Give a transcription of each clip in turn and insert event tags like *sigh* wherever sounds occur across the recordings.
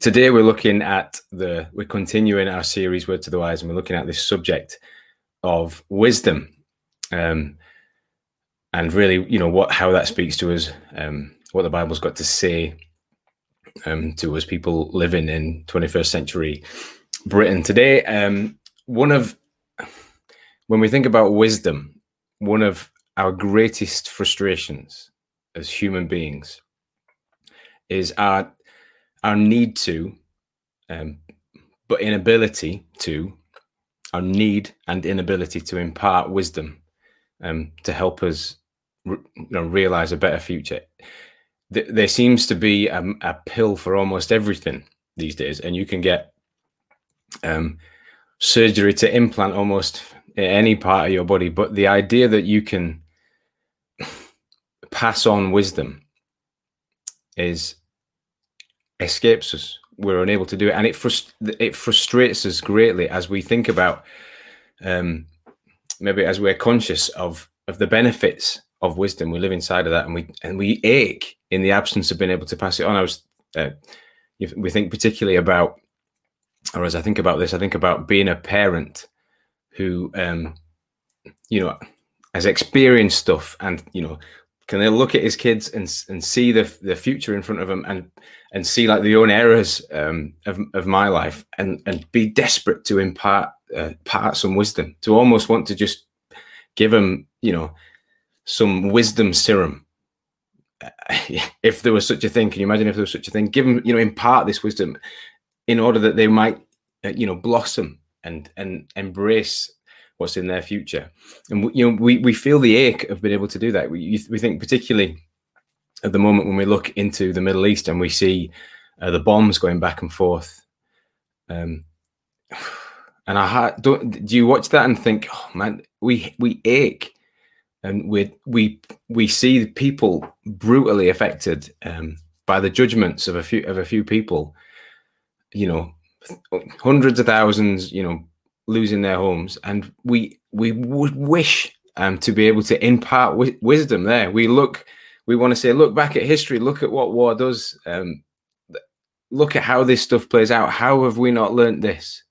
today we're looking at the we're continuing our series Word to the Wise, and we're looking at this subject of wisdom, um, and really, you know, what how that speaks to us, um, what the Bible's got to say um, to us people living in 21st century Britain today. Um, one of when we think about wisdom, one of our greatest frustrations as human beings is our our need to, um, but inability to, our need and inability to impart wisdom um, to help us you know, realize a better future. Th- there seems to be a, a, pill for almost everything these days, and you can get um, surgery to implant almost any part of your body. But the idea that you can pass on wisdom is escapes us. We're unable to do it, and it frust- it frustrates us greatly as we think about um, maybe as we're conscious of of the benefits of wisdom. We live inside of that, and we and we ache in the absence of being able to pass it on. I was uh, we think particularly about, or as I think about this, I think about being a parent who, um, you know, has experienced stuff and you know can they look at his kids and and see the the future in front of them and and see like the own errors um, of of my life and and be desperate to impart uh, impart some wisdom to almost want to just give them you know some wisdom serum. *laughs* If there was such a thing can you imagine if there was such a thing? Give them you know impart this wisdom in order that they might uh, you know blossom and and embrace what's in their future. And you know, we we feel the ache of being able to do that. We we think particularly at the moment when we look into the Middle East and we see uh, the bombs going back and forth. Um, and I had, don't do you watch that and think, oh man, we we ache, and we we we see people brutally affected um, by the judgments of a few of a few people. You know, hundreds of thousands, you know, losing their homes, and we we would wish um, to be able to impart wisdom there. We look, we want to say, look back at history, look at what war does, um, look at how this stuff plays out. How have we not learnt this?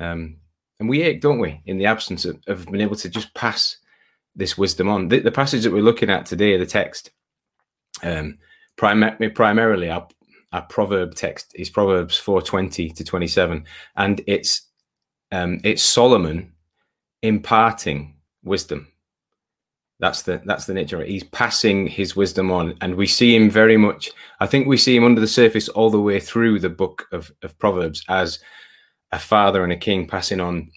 Um, and we ache, don't we, in the absence of, of being able to just pass this wisdom on. The, the passage that we're looking at today, the text, um, prim- primarily our, our proverb text is Proverbs four twenty to twenty seven, and it's um, it's Solomon imparting wisdom. That's the that's the nature. He's passing his wisdom on, and we see him very much. I think we see him under the surface all the way through the book of, of Proverbs as a father and a king passing on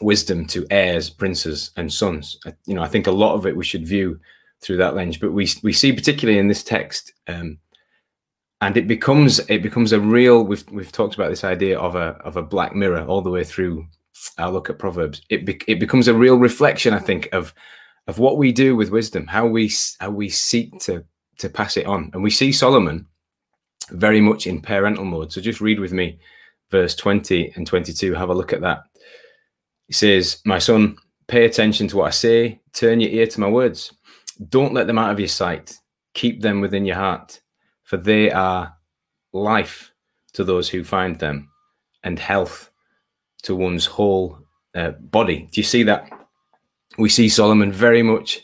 wisdom to heirs, princes, and sons. You know, I think a lot of it we should view through that lens, but we we see particularly in this text um, and it becomes it becomes a real we've we've talked about this idea of a of a black mirror all the way through our look at proverbs. It be, it becomes a real reflection i think of of what we do with wisdom how we how we seek to to pass it on. And we see solomon very much in parental mode. So just read with me verse 20 and 22 have a look at that. He says my son pay attention to what i say. Turn your ear to my words. Don't let them out of your sight. Keep them within your heart for they are life to those who find them and health to one's whole uh, body. Do you see that? We see Solomon very much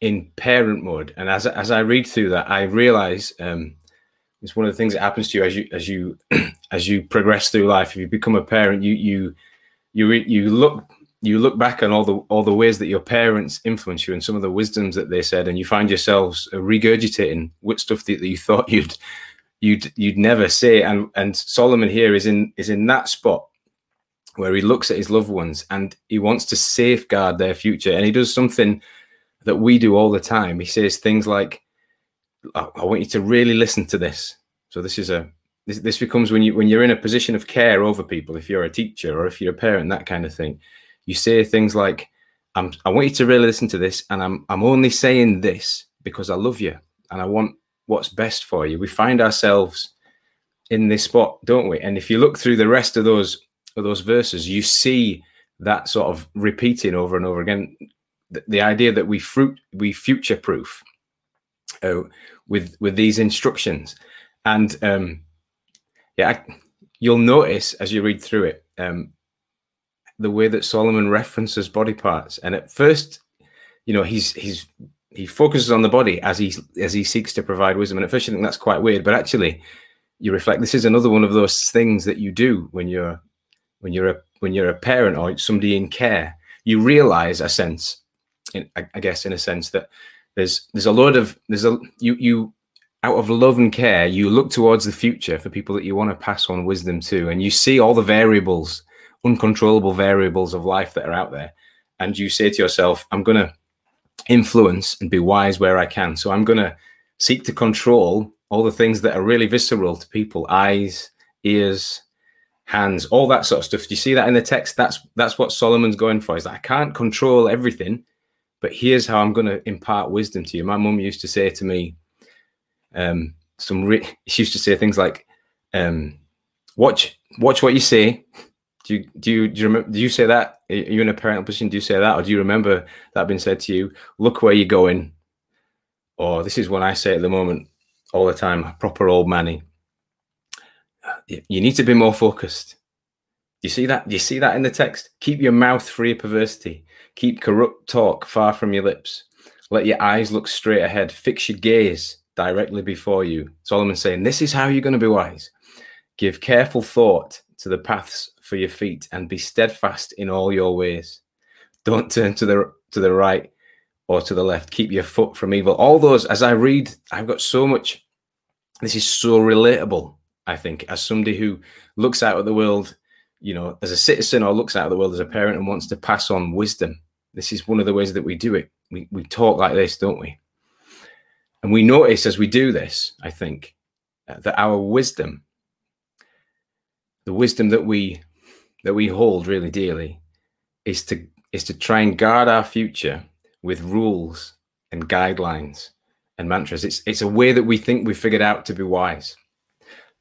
in parent mode, and as as I read through that, I realize um, it's one of the things that happens to you as you as you *clears throat* as you progress through life. If you become a parent, you you you re, you look you look back on all the all the ways that your parents influence you and some of the wisdoms that they said, and you find yourselves regurgitating what stuff that, that you *laughs* thought you'd you'd you'd never say. And and Solomon here is in is in that spot where he looks at his loved ones and he wants to safeguard their future, and he does something that we do all the time. He says things like, I, I want you to really listen to this." So this is a this, this becomes when you when you're in a position of care over people, if you're a teacher or if you're a parent, that kind of thing you say things like, I'm, I want you to really listen to this, and I'm, I'm only saying this because I love you and I want what's best for you. We find ourselves in this spot, don't we? And if you look through the rest of those of those verses, you see that sort of repeating over and over again. The, the idea that we fruit we future proof uh, with with these instructions, and um, yeah, I, you'll notice as you read through it um, the way that Solomon references body parts. And at first, you know, he's he's he focuses on the body as he as he seeks to provide wisdom. And at first, you think that's quite weird, but actually, you reflect. This is another one of those things that you do when you're when you're a when you're a parent or somebody in care. You realize a sense, in, I, I guess, in a sense that there's there's a lot of there's a you you out of love and care, you look towards the future for people that you want to pass on wisdom to, and you see all the variables, uncontrollable variables of life that are out there, and you say to yourself, I'm going to influence and be wise where I can. So I'm going to seek to control all the things that are really visceral to people eyes, ears, hands, all that sort of stuff. Do you see that in the text? That's that's what Solomon's going for. Is that I can't control everything, but here's how I'm going to impart wisdom to you. My mum used to say to me, um, some re- *laughs* she used to say things like, um, "Watch, watch what you say." Do you do you do you remember? Do you say that? Are you in a parental position? Do you say that, or do you remember that being said to you? Look where you're going. Or this is what I say at the moment all the time. Proper old manny. You need to be more focused. You see that? You see that in the text? Keep your mouth free of perversity. Keep corrupt talk far from your lips. Let your eyes look straight ahead. Fix your gaze directly before you. Solomon saying, This is how you're going to be wise. Give careful thought to the paths for your feet and be steadfast in all your ways. Don't turn to the to the right or to the left. Keep your foot from evil. All those, as I read, I've got so much. This is so relatable, I think, as somebody who looks out at the world, you know, as a citizen or looks out at the world as a parent and wants to pass on wisdom. This is one of the ways that we do it. We, we talk like this, don't we? And we notice as we do this, I think, uh, that our wisdom, the wisdom that we that we hold really dearly, is to is to try and guard our future with rules and guidelines and mantras. It's it's a way that we think we've figured out to be wise,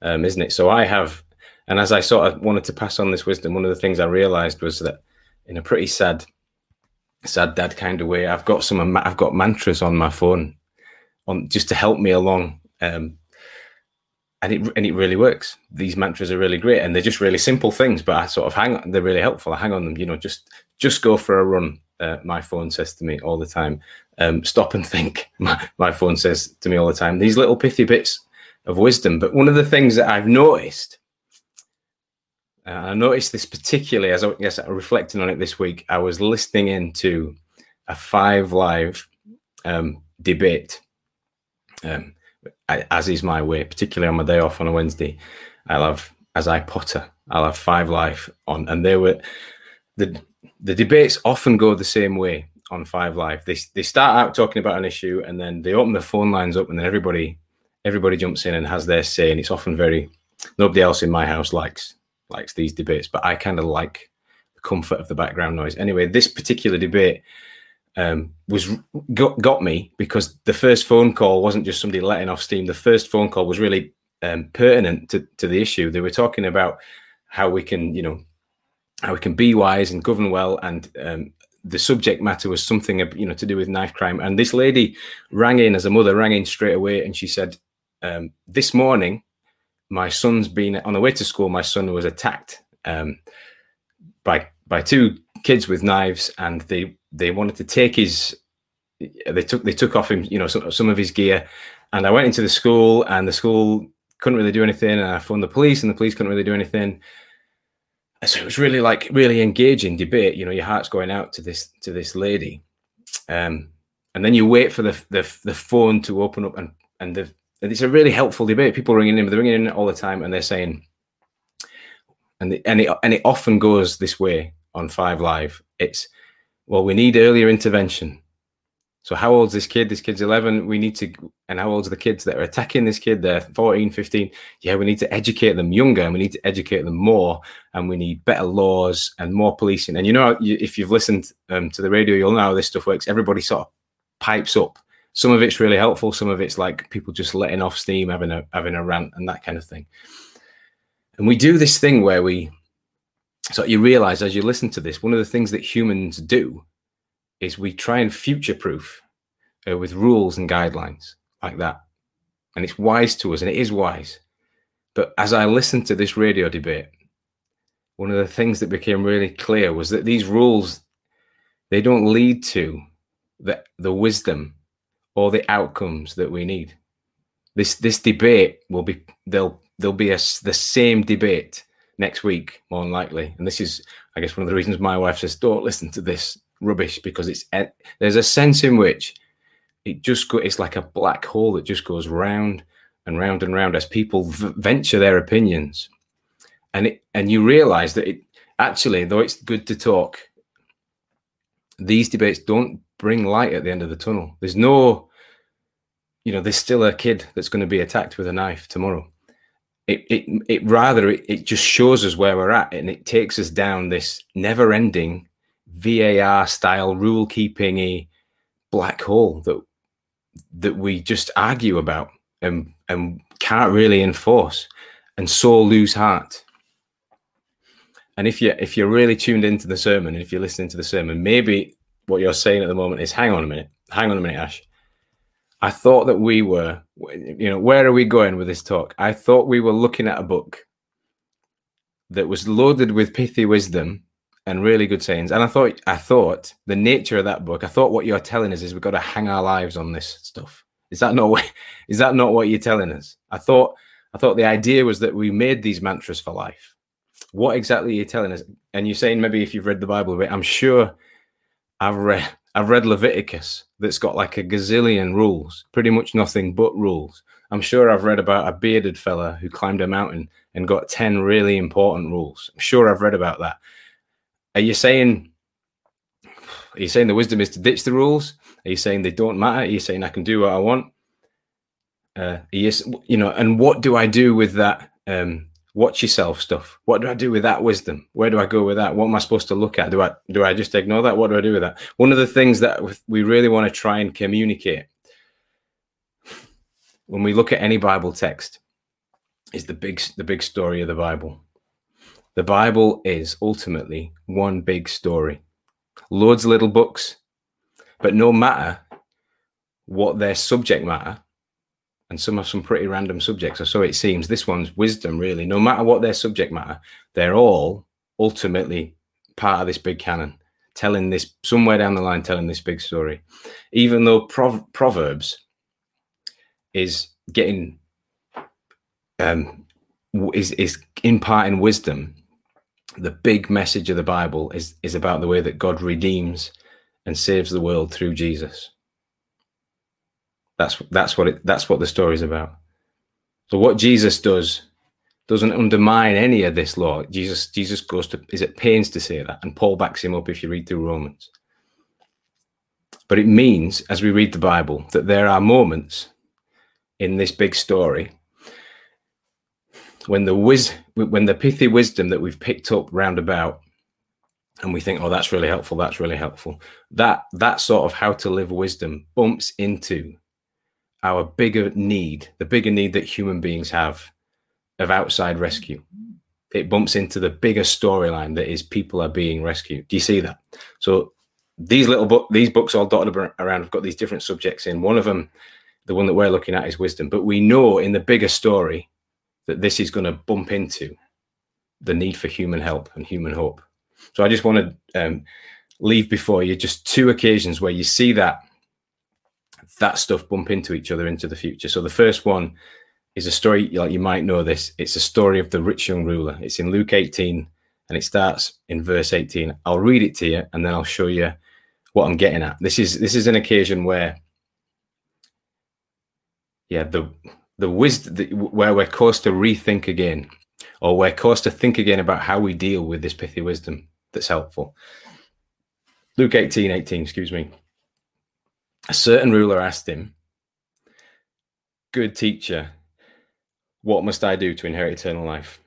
um, isn't it? So I have, and as I sort of wanted to pass on this wisdom, one of the things I realized was that in a pretty sad, sad dad kind of way, I've got some I've got mantras on my phone on just to help me along. Um, and it and it really works. These mantras are really great, and they're just really simple things. But I sort of hang they're really helpful. I hang on them. You know, just just go for a run. Uh, my phone says to me all the time. Um, stop and think. *laughs* My, my phone says to me all the time. These little pithy bits of wisdom. But one of the things that I've noticed, uh, I noticed this particularly as I guess reflecting on it this week. I was listening into a five live um, debate um, As is my way, particularly on my day off on a Wednesday. I'll have, as I potter, I'll have five live on, and they were the the debates often go the same way on Five Live. They they start out talking about an issue, and then they open the phone lines up, and then everybody everybody jumps in and has their say, and it's often very nobody else in my house likes likes these debates, but I kind of like the comfort of the background noise. Anyway, this particular debate um, was got, got me because the first phone call wasn't just somebody letting off steam. The first phone call was really um, pertinent to, to the issue. They were talking about how we can, you know, how we can be wise and govern well, and um, the subject matter was something, you know, to do with knife crime. And this lady rang in as a mother, rang in straight away, and she said, um, "This morning, my son's been on the way to school. My son was attacked um, by by two kids with knives, and they they wanted to take his they took they took off him you know some, some of his gear. And i went into the school and the school couldn't really do anything. And i phoned the police and the police couldn't really do anything. So it was really like really engaging debate you know your heart's going out to this to this lady. Um, and then you wait for the, the the phone to open up and and the and it's a really helpful debate. People ringing in they're ringing in all the time and they're saying and the, and it and it often goes this way on five live. It's well, we need earlier intervention. So how old's this kid? This kid's 11. We need to, and how old's the kids that are attacking this kid? They're 14, 15. Yeah, we need to educate them younger and we need to educate them more. And we need better laws and more policing. And you know, if you've listened um, to the radio, you'll know how this stuff works. Everybody sort of pipes up. Some of it's really helpful. Some of it's like people just letting off steam, having a, having a rant and that kind of thing. And we do this thing where we, so you realize as you listen to this, one of the things that humans do is we try and future proof uh, with rules and guidelines like that. And it's wise to us and it is wise. But as I listened to this radio debate, one of the things that became really clear was that these rules they don't lead to the the wisdom or the outcomes that we need. This this debate will be there'll there'll be a, the same debate next week more than likely, and this is I guess one of the reasons my wife says don't listen to this rubbish because it's eh, there's a sense in which it just go, it's like a black hole that just goes round and round and round as people v- venture their opinions. And it and you realize that it actually though it's good to talk these debates don't bring light at the end of the tunnel. There's no you know there's still a kid that's going to be attacked with a knife tomorrow it it, it rather it, it just shows us where we're at and it takes us down this never ending var style rule keeping black hole that that we just argue about and and can't really enforce and so lose heart and if you if you're really tuned into the sermon, and if you're listening to the sermon, maybe what you're saying at the moment is, "Hang on a minute, hang on a minute, Ash. I thought that we were, you know, where are we going with this talk? I thought we were looking at a book that was loaded with pithy wisdom and really good sayings. And I thought, I thought the nature of that book, I thought what you're telling us is we've got to hang our lives on this stuff. Is that not *laughs* is that not what you're telling us? I thought, I thought the idea was that we made these mantras for life what exactly are you telling us? And you're saying maybe if you've read the Bible a bit, I'm sure I've read I've read Leviticus that's got like a gazillion rules, pretty much nothing but rules. I'm sure I've read about a bearded fella who climbed a mountain and got 10 really important rules. I'm sure I've read about that. Are you saying are you saying the wisdom is to ditch the rules? Are you saying they don't matter? Are you saying I can do what I want? Uh, yes, you know, and what do I do with that um, watch yourself stuff. What do I do with that wisdom? Where do I go with that? What am I supposed to look at? Do I do I just ignore that? What do I do with that? One of the things that we really want to try and communicate when we look at any Bible text is the big the big story of the Bible. The Bible is ultimately one big story. Loads of little books, but no matter what their subject matter, and some have some pretty random subjects, or so it seems. This one's wisdom, really. No matter what their subject matter, they're all ultimately part of this big canon, telling this somewhere down the line, telling this big story. Even though Prov- Proverbs is getting um, is is imparting wisdom. The big message of the Bible is is about the way that God redeems and saves the world through Jesus. That's that's what it that's what the story is about. So what Jesus does doesn't undermine any of this law. Jesus Jesus goes to is at pains to say that, and Paul backs him up if you read through Romans. But it means, as we read the Bible, that there are moments in this big story when the wis- when the pithy wisdom that we've picked up roundabout and we think oh that's really helpful that's really helpful that that sort of how to live wisdom bumps into our bigger need, the bigger need that human beings have of outside rescue. It bumps into the bigger storyline that is people are being rescued. Do you see that? So these little book, these books all dotted around have got these different subjects in. One of them, the one that we're looking at, is wisdom. But we know in the bigger story that this is going to bump into the need for human help and human hope. So I just want to um, leave before you just two occasions where you see that that stuff bump into each other into the future. So the first one is a story like you might know this. It's a story of the rich young ruler. It's in Luke 18 and it starts in verse 18. I'll read it to you and then I'll show you what I'm getting at. This is this is an occasion where yeah, the the wisdom where we're caused to rethink again or we're caused to think again about how we deal with this pithy wisdom that's helpful. Luke 18, 18, excuse me a certain ruler asked him, Good teacher, what must I do to inherit eternal life?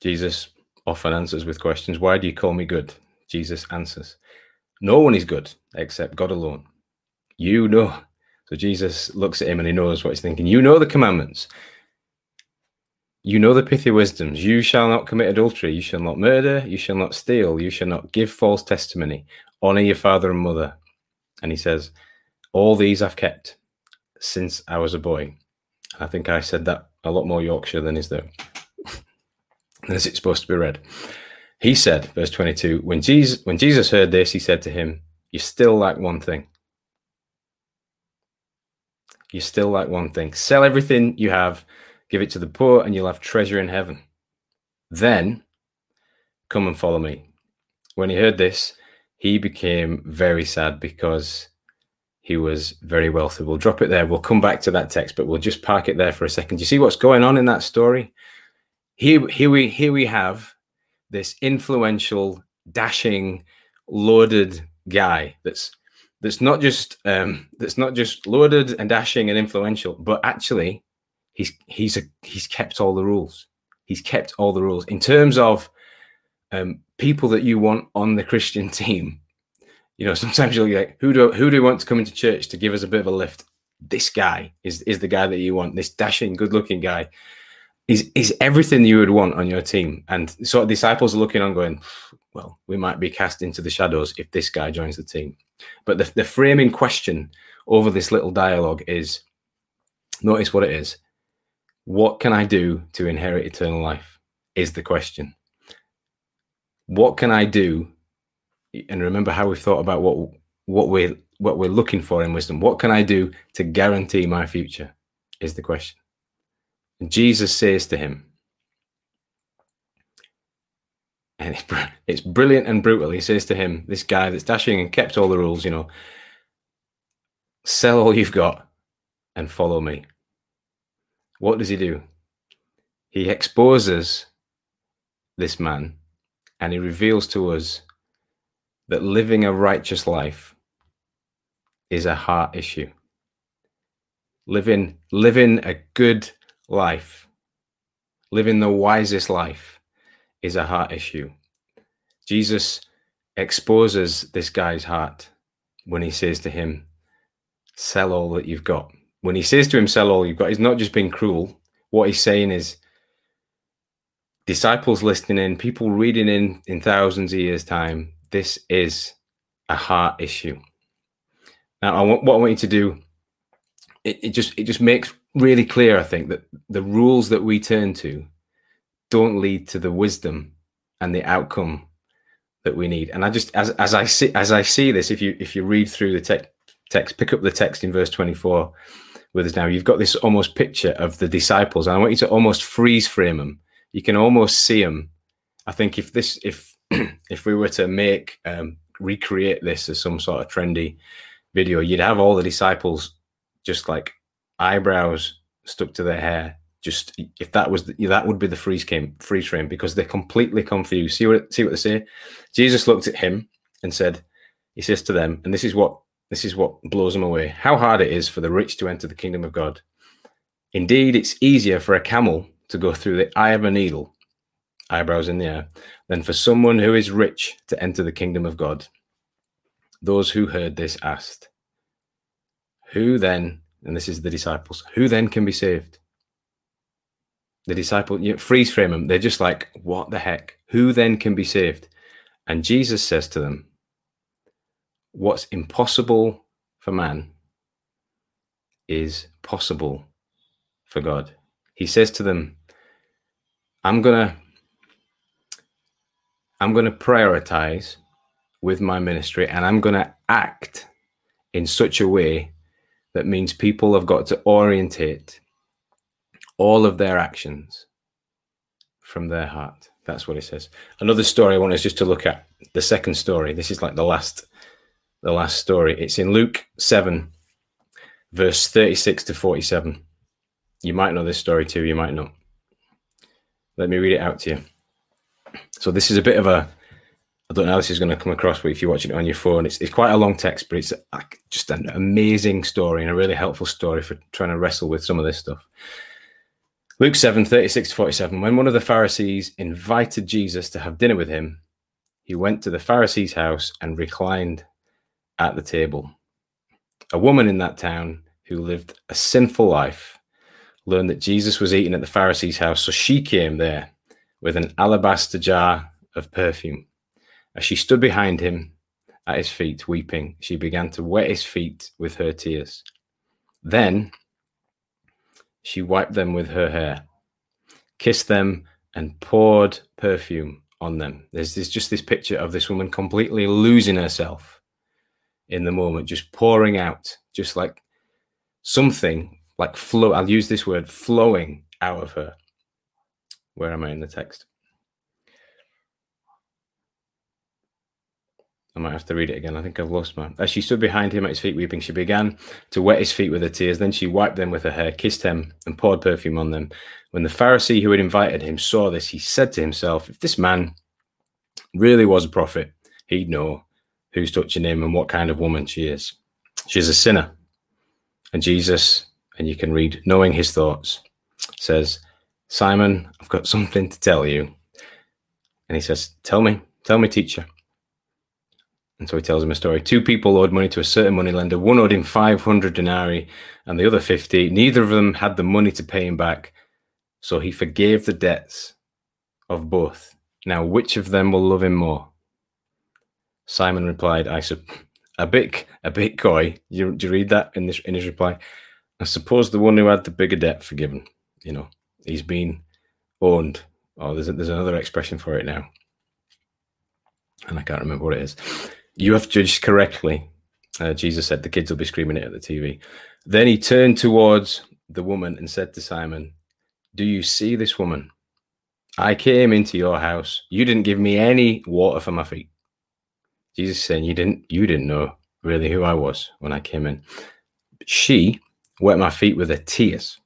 Jesus often answers with questions. Why do you call me good? Jesus answers, No one is good except God alone. You know. So Jesus looks at him and he knows what he's thinking. You know the commandments. You know the pithy wisdoms. You shall not commit adultery. You shall not murder. You shall not steal. You shall not give false testimony. Honor your father and mother. And he says, All these I've kept since I was a boy. I think I said that a lot more Yorkshire than is there. *laughs* than is it supposed to be read. He said, verse 22, when Jesus, when Jesus heard this, he said to him, You still lack one thing. You still lack one thing. Sell everything you have, give it to the poor, and you'll have treasure in heaven. Then come and follow me. When he heard this, he became very sad because he was very wealthy. We'll drop it there. We'll come back to that text, but we'll just park it there for a second. You see what's going on in that story? Here, here we here we have this influential, dashing, loaded guy that's that's not just um, that's not just loaded and dashing and influential, but actually he's he's a he's kept all the rules. He's kept all the rules in terms of um, people that you want on the Christian *laughs* team. You know, sometimes you'll be like, who do who do you want to come into church to give us a bit of a lift? This guy is is the guy that you want. This dashing, good-looking guy is is everything you would want on your team. And of disciples are looking on, going, well, we might be cast into the shadows if this guy joins the team. But the, the framing question over this little dialogue is notice what it is. What can I do to inherit eternal life? Is the question. What can I do? And remember how we've thought about what what we're what we're looking for in wisdom. What can I do to guarantee my future? Is the question. Jesus says to him, and it's brilliant and brutal. He says to him, this guy that's dashing and kept all the rules, you know, sell all you've got and follow me. What does he do? He exposes this man and he reveals to us that living a righteous life is a heart issue. Living, living a good life, living the wisest life, is a heart issue. Jesus exposes this guy's heart when he says to him, Sell all that you've got. When he says to him, Sell all you've got, he's not just being cruel. What he's saying is, disciples listening in, people reading in in thousands of years' time, this is a heart issue. Now, I want, what I want you to do, it, it just it just makes really clear, I think, that the rules that we turn to don't lead to the wisdom and the outcome that we need. And I just as as I see as I see this, if you if you read through the te- text, pick up the text in verse 24 with us now, you've got this almost picture of the disciples. And I want you to almost freeze frame them. You can almost see them. I think if this if *clears throat* if we were to make um, recreate this as some sort of trendy video, you'd have all the disciples just like eyebrows stuck to their hair. Just if that was the, that would be the freeze frame, freeze frame because they're completely confused. See what see what they say. Jesus looked at him and said, "He says to them, and this is what this is what blows them away. How hard it is for the rich to enter the kingdom of God. Indeed, it's easier for a camel to go through the eye of a needle, eyebrows in the air, than for someone who is rich to enter the kingdom of God." Those who heard this asked, "Who then and this is the disciples. Who then can be saved? The disciple, you freeze frame them. They're just like, what the heck? Who then can be saved? And Jesus says to them, What's impossible for man is possible for God. He says to them, I'm to I'm to prioritize with my ministry and I'm to act in such a way that means people have got to orientate all of their actions from their heart. That's what it says. Another story I want us just to look at the second story. This is like the last, the last story. It's in Luke seven, verse thirty-six to forty-seven. You might know this story too. You might not. Let me read it out to you. So this is a bit of a I don't know how this is going to come across, but if you're watching it on your phone, it's, it's quite a long text, but it's just an amazing story and a really helpful story for trying to wrestle with some of this stuff. Luke 7 36 to 47. When one of the Pharisees invited Jesus to have dinner with him, he went to the Pharisee's house and reclined at the table. A woman in that town who lived a sinful life learned that Jesus was eating at the Pharisee's house, so she came there with an alabaster jar of perfume. As she stood behind him at his feet, weeping, she began to wet his feet with her tears. Then She wiped them with her hair, kissed them, and poured perfume on them. There's, there's just this picture of this woman completely losing herself in the moment, just pouring out, just like something like flow. I'll use this word flowing out of her. Where am I in the text? I might have to read it again. I think I've lost my. As she stood behind him at his feet weeping, she began to wet his feet with her tears. Then she wiped them with her hair, kissed him, and poured perfume on them. When the Pharisee who had invited him saw this, he said to himself, If this man really was a prophet, he'd know who's touching him and what kind of woman she is. She's a sinner. And Jesus, and you can read, knowing his thoughts, says, Simon, I've got something to tell you. And he says, Tell me, tell me, teacher. And so he tells him a story. Two people owed money to a certain moneylender. One owed him 500 denarii and the other 50. Neither of them had the money to pay him back. So he forgave the debts of both. Now, which of them will love him more? Simon replied, I said, *laughs* a bit, a bit coy. You, do you read that in this in his reply? I suppose the one who had the bigger debt forgiven. You know, he's been owned. Oh, there's a, there's another expression for it now, and I can't remember what it is. You have judged correctly. Uh, Jesus said the kids will be screaming it at the TV. Then he turned towards the woman and said to Simon, Do you see this woman? I came into your house. You didn't give me any water for my feet. Jesus saying, You didn't you didn't know really who I was when I came in. She wet my feet with her tears,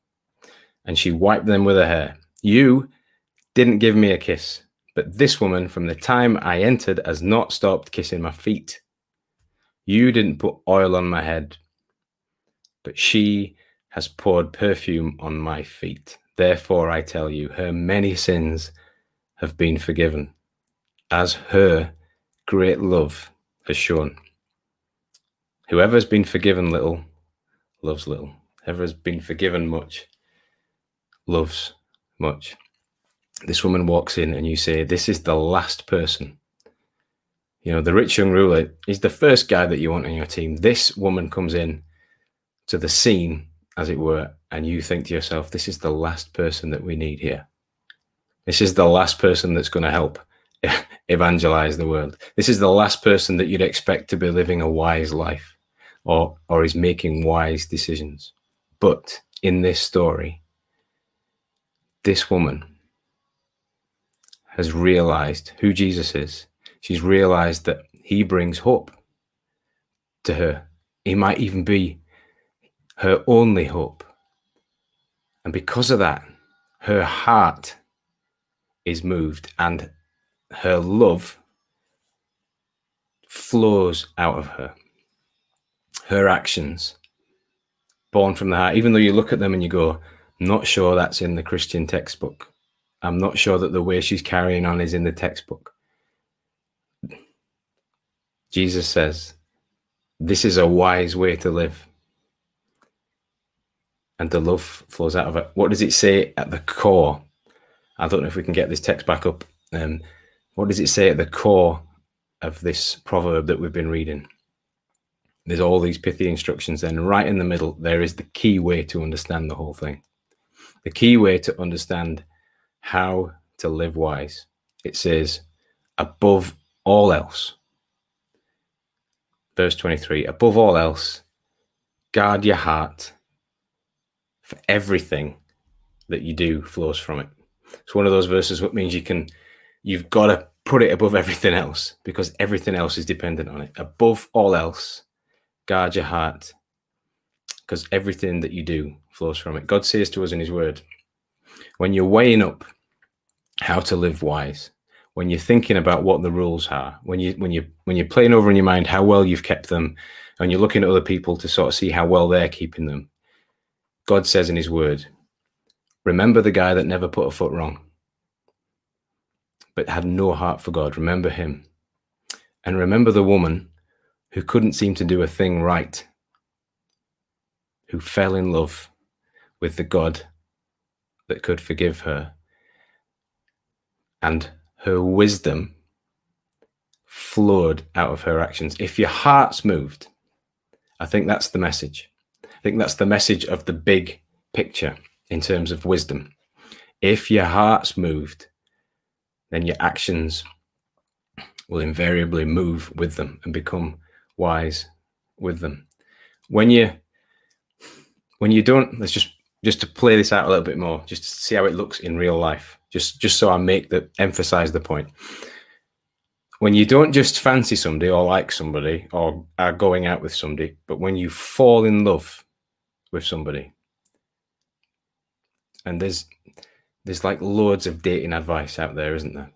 and she wiped them with her hair. You didn't give me a kiss. But this woman, from the time I entered, has not stopped kissing my feet. You didn't put oil on my head, but she has poured perfume on my feet. Therefore, I tell you, her many sins have been forgiven, as her great love has shown. Whoever has been forgiven little loves little. Whoever has been forgiven much loves much this woman walks in and you say, This is the last person. You know, the rich young ruler is the first guy that you want on your team. This woman comes in to the scene, as it were, and you think to yourself, This is the last person that we need here. This is the last person that's going to help *laughs* evangelize the world. This is the last person that you'd expect to be living a wise life or, or is making wise decisions. But in this story, this woman has realized who Jesus is. She's realized that he brings hope to her. He might even be her only hope. And because of that, her heart is moved and her love flows out of her. Her actions, born from the heart, even though you look at them and you go, not sure that's in the Christian textbook. I'm not sure that the way she's carrying on is in the textbook. Jesus says, This is a wise way to live. And the love flows out of it. What does it say at the core? I don't know if we can get this text back up. Um, what does it say at the core of this proverb that we've been reading? There's all these pithy instructions. Then, right in the middle, there is the key way to understand the whole thing. The key way to understand how to live wise. It says, above all else. Verse 23 above all else, guard your heart, for everything that you do flows from it. It's one of those verses what means you can, you've got to put it above everything else because everything else is dependent on it. Above all else, guard your heart because everything that you do flows from it. God says to us in His Word, when you're weighing up how to live wise when you're thinking about what the rules are when you when you when you're playing over in your mind how well you've kept them and you're looking at other people to sort of see how well they're keeping them god says in his word remember the guy that never put a foot wrong but had no heart for god remember him and remember the woman who couldn't seem to do a thing right who fell in love with the god that could forgive her and her wisdom flowed out of her actions. If your heart's moved, I think that's the message. I think that's the message of the big picture. in terms of wisdom. If your heart's moved, then your actions will invariably move with them and become wise with them. When you when you don't, let's just just to play this out a little bit more, just to see how it looks in real life. Just just so I make the emphasize the point. When you don't just fancy somebody or like somebody or are going out with somebody, but when you fall in love with somebody, and there's there's like loads of dating advice out there, isn't there?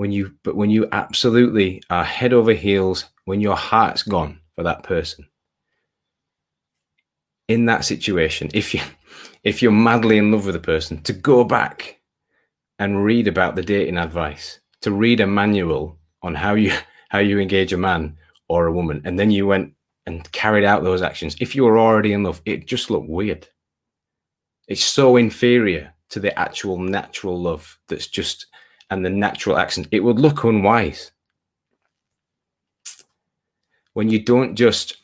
When you but when you absolutely are head over heels, when your heart's gone for that person, in that situation, if you *laughs* if you're madly in love with a person, to go back and read about the dating advice, to read a manual on how you *laughs* how you engage a man or a woman, and then you went and carried out those actions. If you were already in love, it just looked weird. It's so inferior to the actual natural love that's just and the natural accent, it would look unwise when you don't just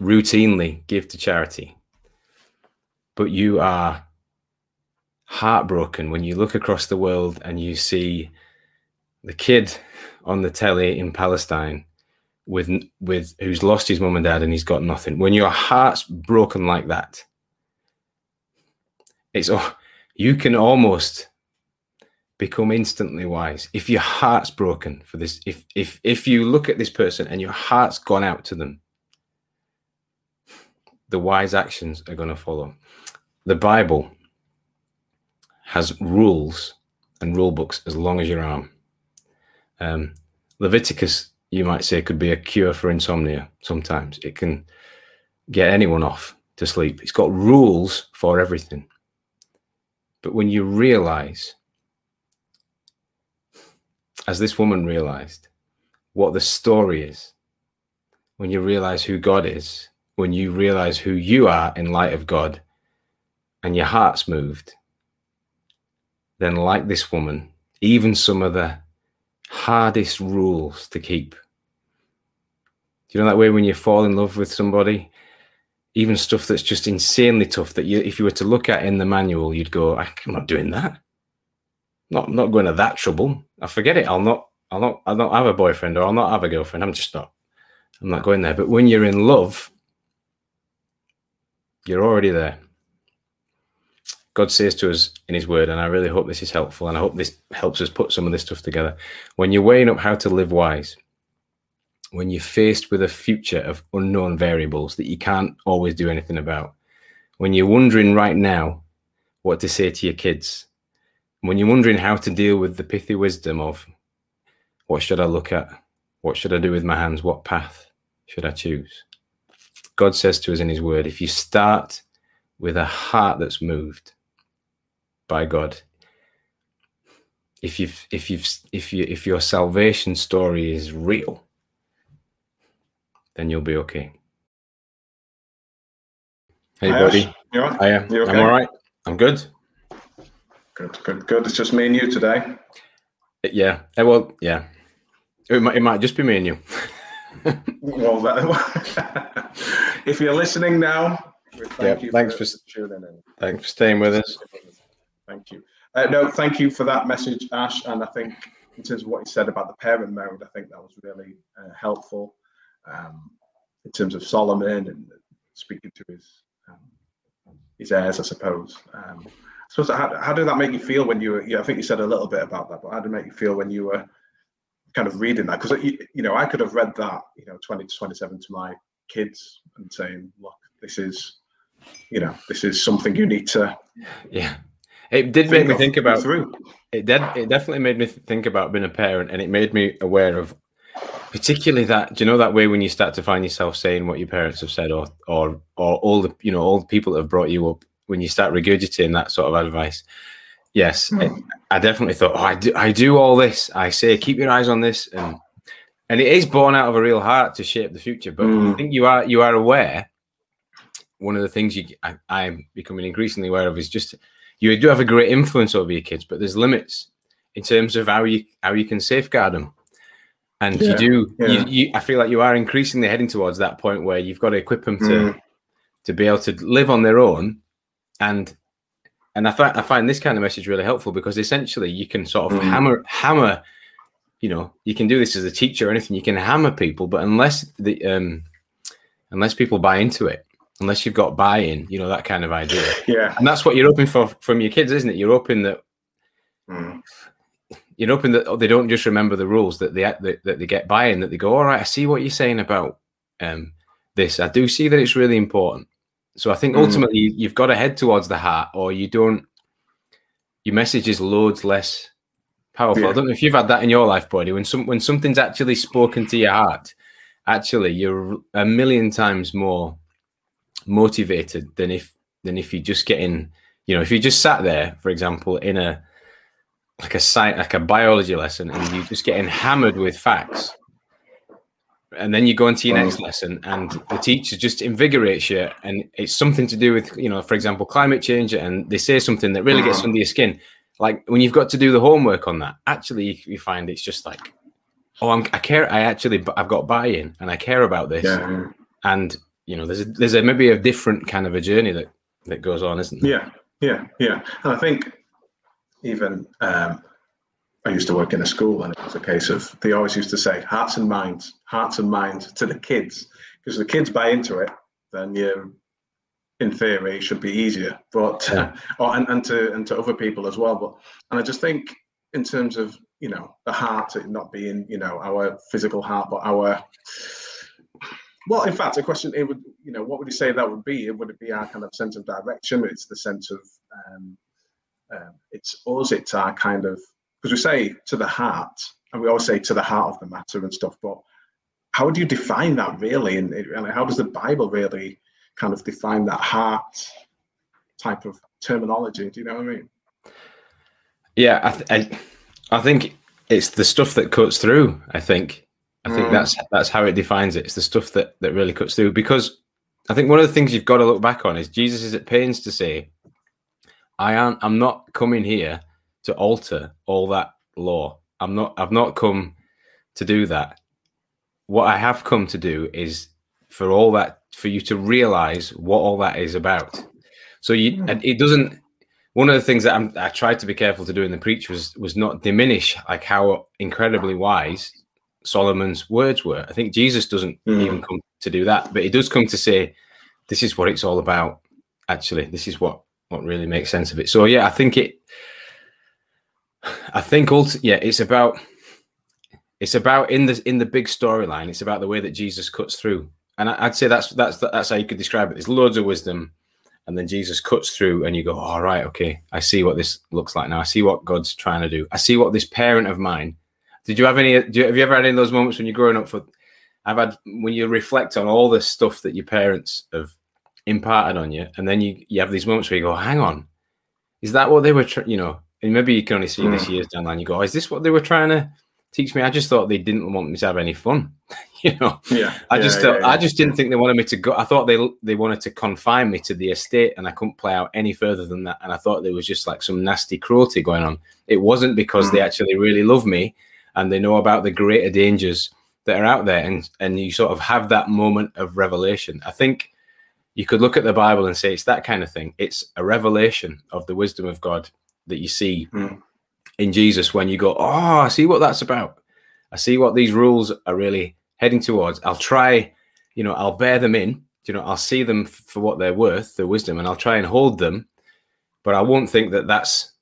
routinely give to charity, but you are heartbroken when you look across the world and you see the kid on the telly in Palestine with with who's lost his mum and dad and he's got nothing. When your heart's broken like that, it's oh, you can almost become instantly wise if your heart's broken for this. If if if you look at this person and your heart's gone out to them, the wise actions are going to follow. The Bible has rules and rule books as long as your arm. Um, Leviticus, you might say, could be a cure for insomnia. Sometimes it can get anyone off to sleep. It's got rules for everything. But when you realize, as this woman realized, what the story is, when you realize who God is, when you realize who you are in light of God and your heart's moved, then, like this woman, even some of the hardest rules to keep. You know that way when you fall in love with somebody? Even stuff that's just insanely tough that you, if you were to look at in the manual, you'd go, I'm not doing that. Not, I'm not going to that trouble. I forget it. I'll not, I'll not, I'll not have a boyfriend or I'll not have a girlfriend. I'm just not, I'm not going there. But when you're in love, you're already there. God says to us in His Word, and I really hope this is helpful, and I hope this helps us put some of this stuff together. When you're weighing up how to live wise, when you're faced with a future of unknown variables that you can't always do anything about, when you're wondering right now what to say to your kids, when you're wondering how to deal with the pithy wisdom of what should I look at, what should I do with my hands, what path should I choose, God says to us in His Word, if you start with a heart that's moved by God, if you've if you've if you if your salvation story is real, then you'll be okay. Hey, Hi, buddy. Ash. You all right? I am. You okay? I'm all right. I'm good. Good, good, good. It's just me and you today. Yeah. Eh, Well, yeah. It might, it might just be me and you. Well, that, *laughs* if you're listening now, thank Yeah, you. thanks for, for- tuning in. Thanks for staying with us. Thank you. Uh, no, thank you for that message, Ash. And I think in terms of what you said about the parent mode, I think that was really uh, helpful um, in terms of Solomon and speaking to his um, his heirs, I suppose. Um, suppose how, how did that make you feel when you were? Yeah, I think you said a little bit about that, but how did it make you feel when you were kind of reading that? Because uh, you, you know, I could have read that, you know, twenty to twenty-seven to my kids and saying, "Look, this is, you know, this is something you need to." Yeah. It did make me think about through. it did it definitely made me think about being a parent and it made me aware of particularly that do you know that way when you start to find yourself saying what your parents have said or or or all the you know all the people that have brought you up when you start regurgitating that sort of advice yes it- i definitely thought oh i do i do all this i say keep your eyes on this and and it is born out of a real heart to shape the future but i Mm. think you are you are aware one of the things you I, i'm becoming increasingly aware of is just you do have a great influence over your kids but there's limits in terms of how you how you can safeguard them and you do yeah. you, you i feel like you are increasingly heading towards that point where you've got to equip them to Mm. to be able to live on their own and and I find I find this kind of message really helpful because essentially you can sort of Mm. hammer hammer, you know, you can do this as a teacher or anything. You can hammer people, but unless the um, unless people buy into it, unless you've got buy-in, you know, that kind of idea, *laughs* Yeah. and that's what you're hoping for from your kids, isn't it? You're hoping that Mm. you're hoping that they don't just remember the rules that they that, that they get buy-in, that they go, all right, I see what you're saying about um, this. I do see that it's really important. So I think Mm. ultimately you've got to head towards the heart, or you don't. Your message is loads less powerful. I don't know if you've had that in your life, buddy. When some when something's actually spoken to your heart, actually you're a million times more motivated than if than if you just get in. You know, if you just sat there, for example, in a like a science, like a biology lesson, and you're just getting hammered with facts, and then you go into your next lesson, and the teacher just invigorates you, and it's something to do with, you know, for example, climate change, and they say something that really gets under your skin. Like when you've got to do the homework on that, actually, you, you find it's just like, oh, I'm, I care. I actually, I've got buy-in, and I care about this, Yeah. and you know, there's a, there's a maybe a different kind of a journey that that goes on, isn't there? Yeah, yeah, yeah. And I think even um, I used to work in a school, and it was a case of they always used to say hearts and minds, hearts and minds to the kids, because the kids buy into it, then you, in theory, should be easier. But Yeah. *laughs* or and, and to and to other people as well. But and I just think in terms of you know the heart, it not being you know our physical heart, but our well, in fact, a question it would, you know, what would you say that would be? Would it be our kind of sense of direction? It's the sense of, um, um, it's us, it's our kind of, because we say to the heart, and we always say to the heart of the matter and stuff, but how do you define that really? And, and how does the Bible really kind of define that heart type of terminology? Do you know what I mean? Yeah, I, th- I, I think it's the stuff that cuts through. I think, I think Mm. that's that's how it defines it. It's the stuff that that really cuts through. Because I think one of the things you've got to look back on is Jesus is at pains to say, "I am. I'm not coming here to alter all that law. I'm not. I've not come to do that. What I have come to do is for all that for you to realize what all that is about. So you, Mm. and it doesn't one of the things that I'm, I tried to be careful to do in the preach was was not diminish like how incredibly wise Solomon's words were. I think Jesus doesn't Mm. even come to do that, but he does come to say, "This is what it's all about." Actually, this is what what really makes sense of it. So yeah, I think it. I think ulti- yeah, it's about it's about in the in the big storyline. It's about the way that Jesus cuts through, and I, I'd say that's that's that's how you could describe it. There's loads of wisdom and then Jesus cuts through, and you go, "All right, okay, I see what this looks like now. I see what God's trying to do. I see what this parent of mine." Did you have any? You, have you ever had any of those moments when you're growing up? For I've had when you reflect on all the stuff that your parents have imparted on you, and then you you have these moments where you go, "Hang on, is that what they were? Tr-? You know, and maybe you can only see this hmm. years down line. You go, oh, "Is this what they were trying to teach me?" I just thought they didn't want me to have any fun. *laughs* you know, Yeah. I just yeah, thought, yeah. I just didn't think they wanted me to go. I thought they they wanted to confine me to the estate, and I couldn't play out any further than that. And I thought there was just like some nasty cruelty going on. It wasn't because they hmm. actually really love me and they know about the greater dangers that are out there, and and you sort of have that moment of revelation. I think you could look at the Bible and say it's that kind of thing. It's a revelation of the wisdom of God that you see Mm. in Jesus when you go, oh, I see what that's about. I see what these rules are really heading towards. I'll try, you know, I'll bear them in. You know, I'll see them for what they're worth, their wisdom, and I'll try and hold them. But I won't think that that's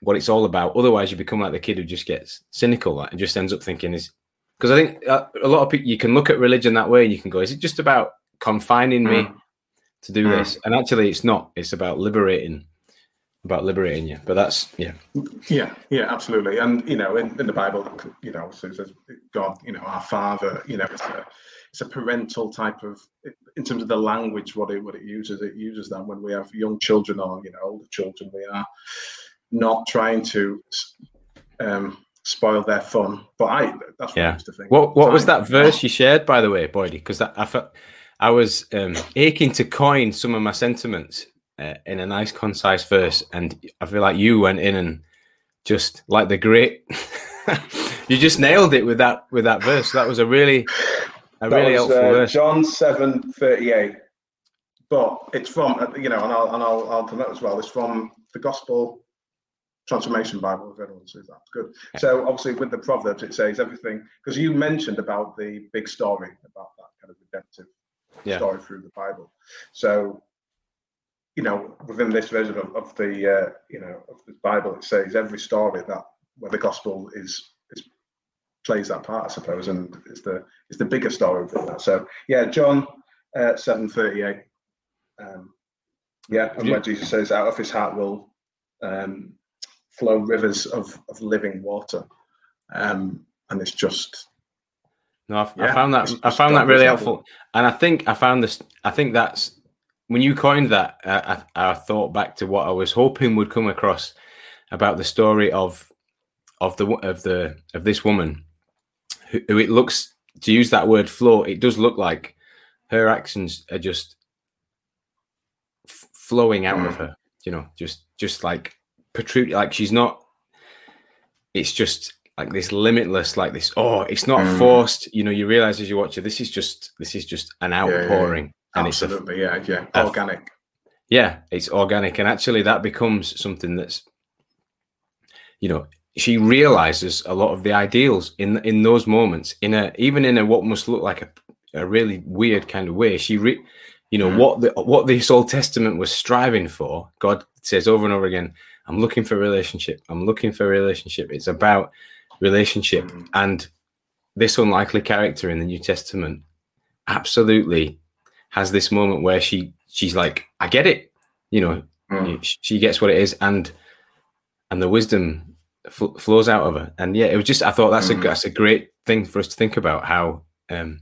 what it's all about. Otherwise, you become like the kid who just gets cynical like, and just ends up thinking is because I think uh, a lot of people you can look at religion that way and you can go, is it just about confining me Mm. to do Mm. this? And actually, it's not. It's about liberating, about liberating you. But that's yeah, Yeah, yeah, absolutely. And you know, in, in the Bible, you know, so it says God, you know, our Father. You know, it's a it's a parental type of in terms of the language what it what it uses. It uses that when we have young children or you know older children, we are not trying to um, spoil their fun. But I that's what I used to think. What what was that verse you shared, by the way, Boydie? Because I felt I was um, aching to coin some of my sentiments uh, in a nice, concise verse, and I feel like you went in and just like the great, *laughs* you just nailed it with that with that verse. That was a really a That really was, helpful uh, verse. John seven thirty eight. but it's from uh, you know, and I'll and I'll, I'll promote as well. It's from the Gospel Transformation Bible. If everyone sees that, good. So obviously with the Proverbs, it says everything because you mentioned about the big story about that kind of redemptive yeah. story through the Bible. So you know, within this version of, of the uh, you know of the Bible, it says every story that where the gospel is is plays that part, I suppose, and is the is the bigger story of that. So yeah, John uh, seven thirty eight. Um, yeah, and where Jesus says, "Out of his heart will um, flow rivers of, of living water," um, and it's just no, I, yeah, I found that I found that really helpful, and I think I found this. I think that's when you coined that, I, I, thought back to what I was hoping would come across about the story of of the of the of this woman who, who it looks to use that word flow. It does look like her actions are just f- flowing out mm. of her. You know, just just like protrude. Like she's not. It's just like this limitless, like this. Oh, it's not mm. forced. You know, you realize as you watch it, this is just this is just an outpouring. Yeah, yeah and Absolutely, it's a, yeah, yeah, organic. yeah, it's organic, and actually, that becomes something that's, you know, she realizes a lot of the ideals in in those moments. In a even in a what must look like a, a really weird kind of way, she re, you know, mm. what the what this Old Testament was striving for. God says over and over again, "I'm looking for relationship. I'm looking for relationship." It's about relationship, mm. and this unlikely character in the New Testament absolutely has this moment where she she's like, I get it, you know, mm. she gets what it is, and and the wisdom fl- flows out of her. And yeah, it was just I thought that's mm. a that's a great thing for us to think about how um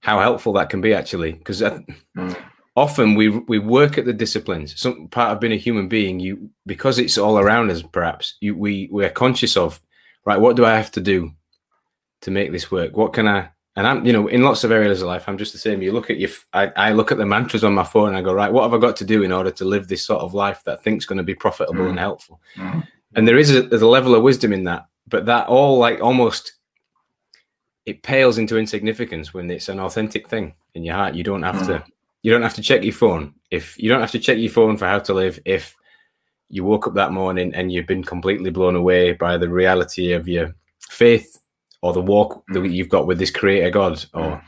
how helpful that can be actually because uh, mm. often we we work at the disciplines. Some part of being a human being, you because it's all around us. Perhaps you, we we're conscious of right. What do I have to do to make this work? What can I and I'm, you know, in lots of areas of life, I'm just the same. You look at your, I, I look at the mantras on my phone and I go, right, what have I got to do in order to live this sort of life that I think's going to be profitable mm. and helpful? Mm. And there is a, there's a level of wisdom in that, but that all like almost it pales into insignificance when it's an authentic thing in your heart. You don't have mm. to, you don't have to check your phone. If you don't have to check your phone for how to live, if you woke up that morning and you've been completely blown away by the reality of your faith or the walk that mm. you've got with this creator God, or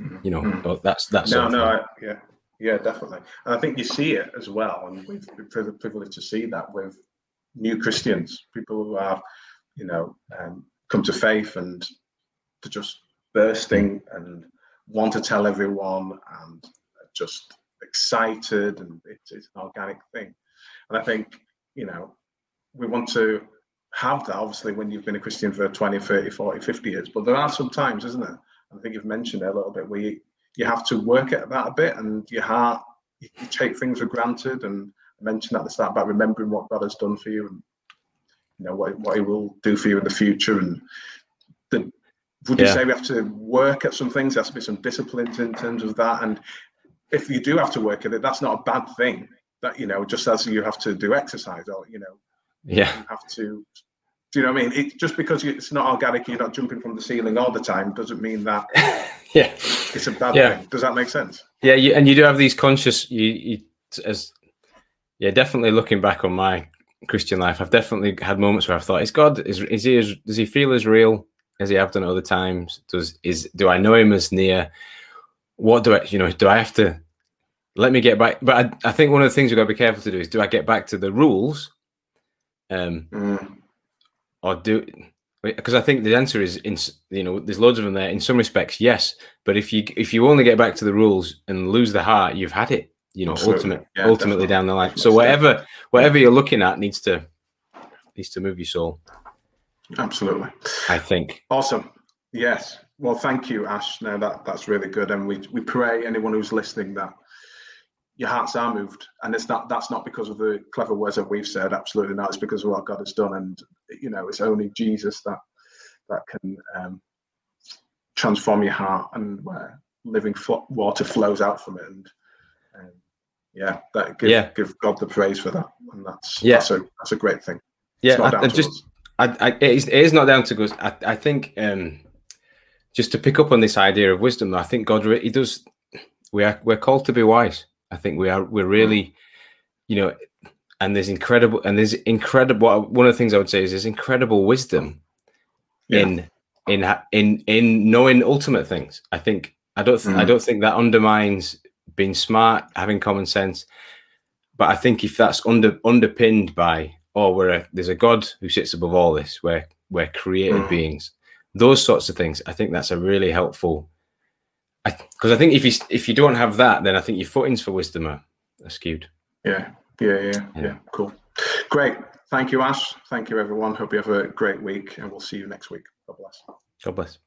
mm. you know, mm. that's that's no, no, I, yeah, yeah, definitely. And I think you see it as well, and we've been privileged to see that with new Christians, people who have, you know, um, come to faith and to just bursting and want to tell everyone and just excited and it's, it's an organic thing. And I think, you know, we want to have that obviously when you've been a Christian for 20, 30, 40, 50 years. But there are some times, isn't there? I think you've mentioned it a little bit where you, you have to work at that a bit and your heart, you, you take things for granted. And I mentioned at the start about remembering what God has done for you and you know what, what he will do for you in the future. And the, would you say we have to work at some things? There has to be some disciplines in terms of that. And if you do have to work at it, that's not a bad thing. That you know, just as you have to do exercise or you know, yeah. You have to. Do you know what I mean? It, just because it's not organic, you're not jumping from the ceiling all the time, doesn't mean that. *laughs* yeah. It's a bad yeah. thing. Does that make sense? Yeah, you, and you do have these conscious. You, you as yeah, definitely looking back on my Christian life, I've definitely had moments where I've thought, "Is God? Is is he? As, does he feel as real as he have done other times? Does is do I know him as near? What do I? You know, do I have to? Let me get back. But I, I think one of the things we've got to be careful to do is: do I get back to the rules um, mm. Or do because I think the answer is in you know there's loads of them there. In some respects, yes, but if you if you only get back to the rules and lose the heart, you've had it. You know, ultimately, yeah, ultimately down the line. So whatever whatever you're looking at needs to needs to move your soul. Absolutely, I think. Awesome. Yes. Well, thank you, Ash. No, that that's really good, and we we pray anyone who's listening that your hearts are moved, and it's not that's not because of the clever words that we've said. Absolutely not. It's because of what God has done, and you know, it's only Jesus that that can um, transform your heart, and where living water flows out from it. And um, yeah, that give, yeah. give God the praise for that, and that's yeah. that's a that's a great thing. Yeah, I just I, I, it, is, it is not down to us. I, I think um, just to pick up on this idea of wisdom, I think God he does. We are we're called to be wise I think we are we're really, you know, and there's incredible and there's incredible. One of the things I would say is there's incredible wisdom yeah. in in in in knowing ultimate things. I think I don't th- mm. I don't think that undermines being smart, having common sense. But I think if that's under underpinned by oh, we're a, there's a God who sits above all this, we're we're created mm. beings, those sorts of things. I think that's a really helpful. Because I, I, think if you if you don't have that, then I think your footings for wisdom are, are skewed. Yeah, yeah, yeah, yeah, yeah. Cool, great. Thank you, Ash. Thank you, everyone. Hope you have a great week, and we'll see you next week. God bless. God bless.